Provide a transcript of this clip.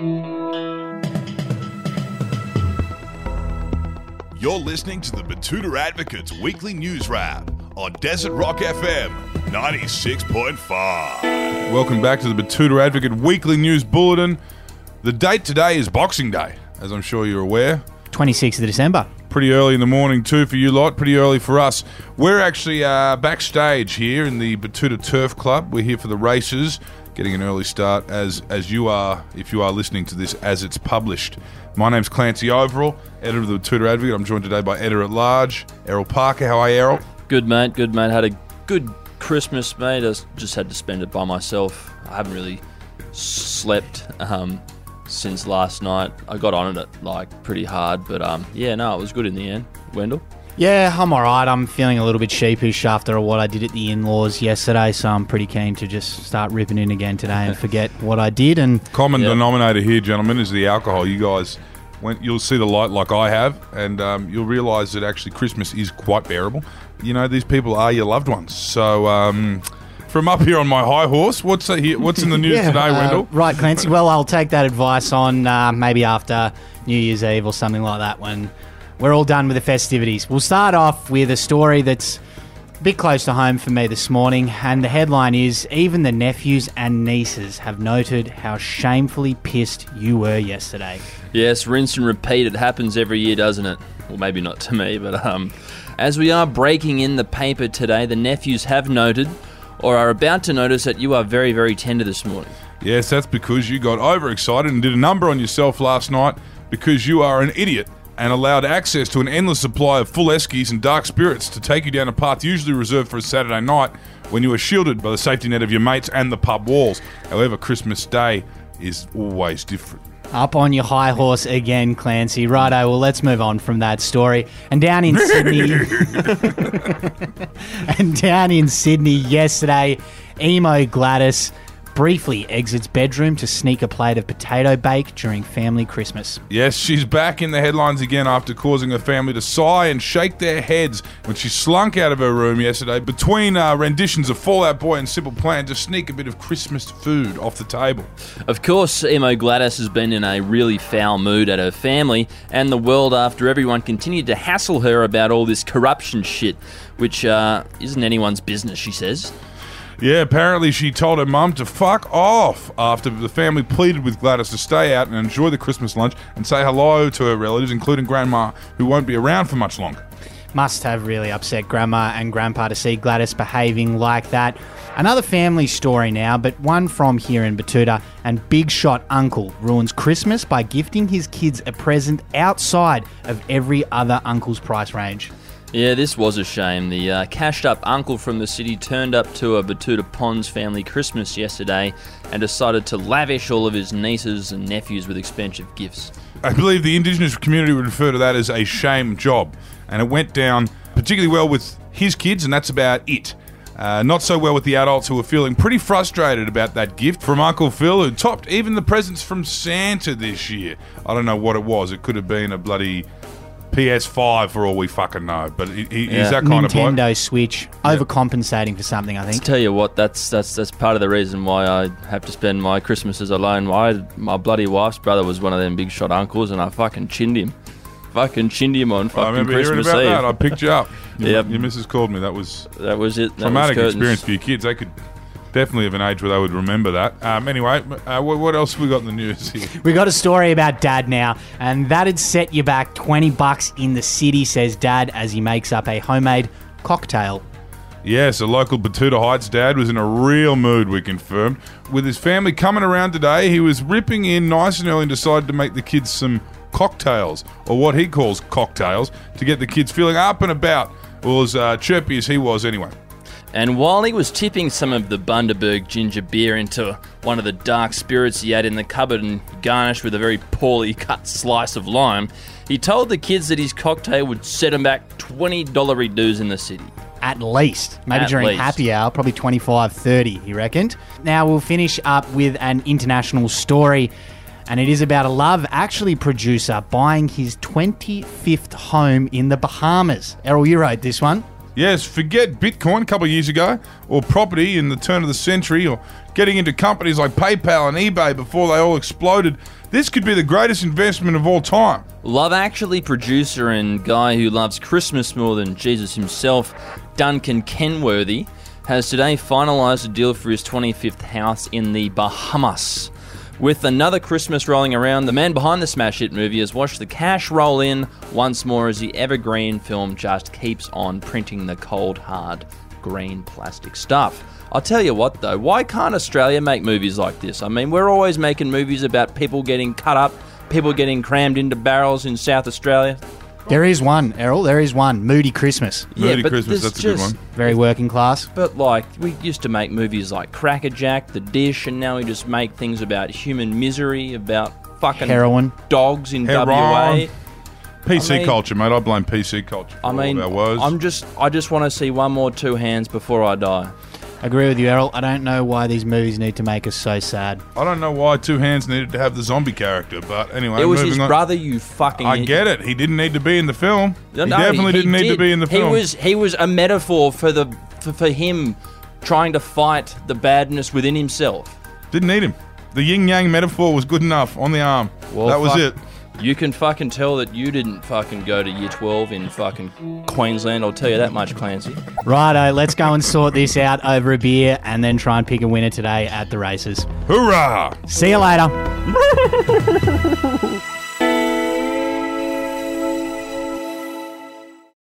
You're listening to the Betoota Advocates Weekly News Wrap on Desert Rock FM 96.5. Welcome back to the Betoota Advocate Weekly News Bulletin. The date today is Boxing Day, as I'm sure you're aware. 26th of December. Pretty early in the morning, too, for you lot. Pretty early for us. We're actually uh, backstage here in the Betoota Turf Club. We're here for the races, getting an early start as as you are, if you are listening to this as it's published. My name's Clancy Overell, editor of the Betoota Advocate. I'm joined today by editor at large, Errol Parker. How are you, Errol? Good mate, good mate. Had a good Christmas, mate. I just had to spend it by myself. I haven't really slept um, since last night. I got on it like pretty hard, but um, yeah, no, it was good in the end. Wendell. Yeah, I'm alright. I'm feeling a little bit sheepish after what I did at the in laws yesterday, so I'm pretty keen to just start ripping in again today and forget what I did. And Common Yep. denominator here, gentlemen, is the alcohol. You guys, when you'll see the light like I have, and um, you'll realise that actually Christmas is quite bearable. You know, these people are your loved ones. So, um, from up here on my high horse, what's uh, here, what's in the news today, uh, Wendell? right, Clancy. Well, I'll take that advice on uh, maybe after New Year's Eve or something like that when we're all done with the festivities. We'll start off with a story that's a bit close to home for me this morning, and the headline is Even the nephews and nieces have noted how shamefully pissed you were yesterday. Yes, rinse and repeat. It happens every year, doesn't it? Well, maybe not to me, but um, as we are breaking in the paper today, the nephews have noted, or are about to notice, that you are very, very tender this morning. Yes, that's because you got overexcited and did a number on yourself last night because you are an idiot and allowed access to an endless supply of full eskies and dark spirits to take you down a path usually reserved for a Saturday night when you are shielded by the safety net of your mates and the pub walls. However, Christmas Day is always different. Up on your high horse again, Clancy. Righto, well, let's move on from that story. And down in Sydney. and down in Sydney yesterday, emo Gladys briefly exits bedroom to sneak a plate of potato bake during family Christmas. Yes, she's back in the headlines again after causing her family to sigh and shake their heads when she slunk out of her room yesterday between uh, renditions of Fall Out Boy and Simple Plan to sneak a bit of Christmas food off the table. Of course, Emo Gladys has been in a really foul mood at her family and the world after everyone continued to hassle her about all this corruption shit, which uh, isn't anyone's business, she says. Yeah, apparently she told her mum to fuck off after the family pleaded with Gladys to stay out and enjoy the Christmas lunch and say hello to her relatives, including Grandma, who won't be around for much longer. Must have really upset Grandma and Grandpa to see Gladys behaving like that. Another family story now, but one from here in Betoota. And Big Shot Uncle ruins Christmas by gifting his kids a present outside of every other uncle's price range. Yeah, this was a shame. The uh, cashed up uncle from the city turned up to a Betoota Ponds family Christmas yesterday and decided to lavish all of his nieces and nephews with expensive gifts. I believe the Indigenous community would refer to that as a shame job, and it went down particularly well with his kids, and that's about it. Uh, not so well with the adults who were feeling pretty frustrated about that gift from Uncle Phil, who topped even the presents from Santa this year. I don't know what it was. It could have been a bloody PS5 for all we fucking know, but he, he, Yeah. he's that kind of bloke. Nintendo Switch, overcompensating for something, I think. Tell you what, that's that's that's part of the reason why I have to spend my Christmases alone. I, my bloody wife's brother was one of them big shot uncles, and I fucking chinned him. Fucking chinned him on I fucking remember hearing Christmas about Eve. that. I picked you up. Your, Yep. your missus called me. That was That was it. That was traumatic curtains. experience for your kids. They could definitely of an age where they would remember that. Um, anyway, uh, what, else have we got in the news here? We got a story about Dad now, and that'd set you back 20 bucks in the city, says Dad as he makes up a homemade cocktail. Yes, a local Betoota Heights dad was in a real mood, we confirmed. With his family coming around today, he was ripping in nice and early and decided to make the kids some cocktails, or what he calls cocktails, to get the kids feeling up and about. Well, as uh, chirpy as he was anyway. And while he was tipping some of the Bundaberg ginger beer into one of the dark spirits he had in the cupboard and garnished with a very poorly cut slice of lime, he told the kids that his cocktail would set him back $20 dues in the city. At least. Maybe At during least. happy hour, probably 25, 30, he reckoned. Now we'll finish up with an international story, and it is about a Love Actually producer buying his 25th home in the Bahamas. Errol, you wrote this one. Yes, forget Bitcoin a couple years ago, or property in the turn of the century, or getting into companies like PayPal and eBay before they all exploded. This could be the greatest investment of all time. Love Actually producer and guy who loves Christmas more than Jesus himself, Duncan Kenworthy, has today finalised a deal for his 25th house in the Bahamas. With another Christmas rolling around, the man behind the smash hit movie has watched the cash roll in once more as the evergreen film just keeps on printing the cold, hard, green plastic stuff. I'll tell you what though, why can't Australia make movies like this? I mean, we're always making movies about people getting cut up, people getting crammed into barrels in South Australia. There is one, Errol. There is one. Moody Christmas. Moody but Christmas, there's that's a good just- one. Very working class. But like, we used to make movies like Crackerjack, The Dish, and now we just make things about human misery, about fucking Heroin. dogs in Heroin. WA. PC I mean- culture, mate. I blame PC culture. For I mean, all of our woes. I'm just, I just want to see one more two hands before I die. Agree with you, Errol. I don't know why these movies need to make us so sad. I don't know why Two Hands needed to have the zombie character, but anyway, it was moving his on. brother, you fucking. I get it. He didn't need to be in the film. No, he definitely he didn't need to be in the film. He was, he was a metaphor for the, for, for him trying to fight the badness within himself. Didn't need him. The yin yang metaphor was good enough on the arm. Well, that was fuck. it. You can fucking tell that you didn't fucking go to year 12 in fucking Queensland, I'll tell you that much, Clancy. Righto, let's go and sort this out over a beer and then try and pick a winner today at the races. Hoorah! See you later.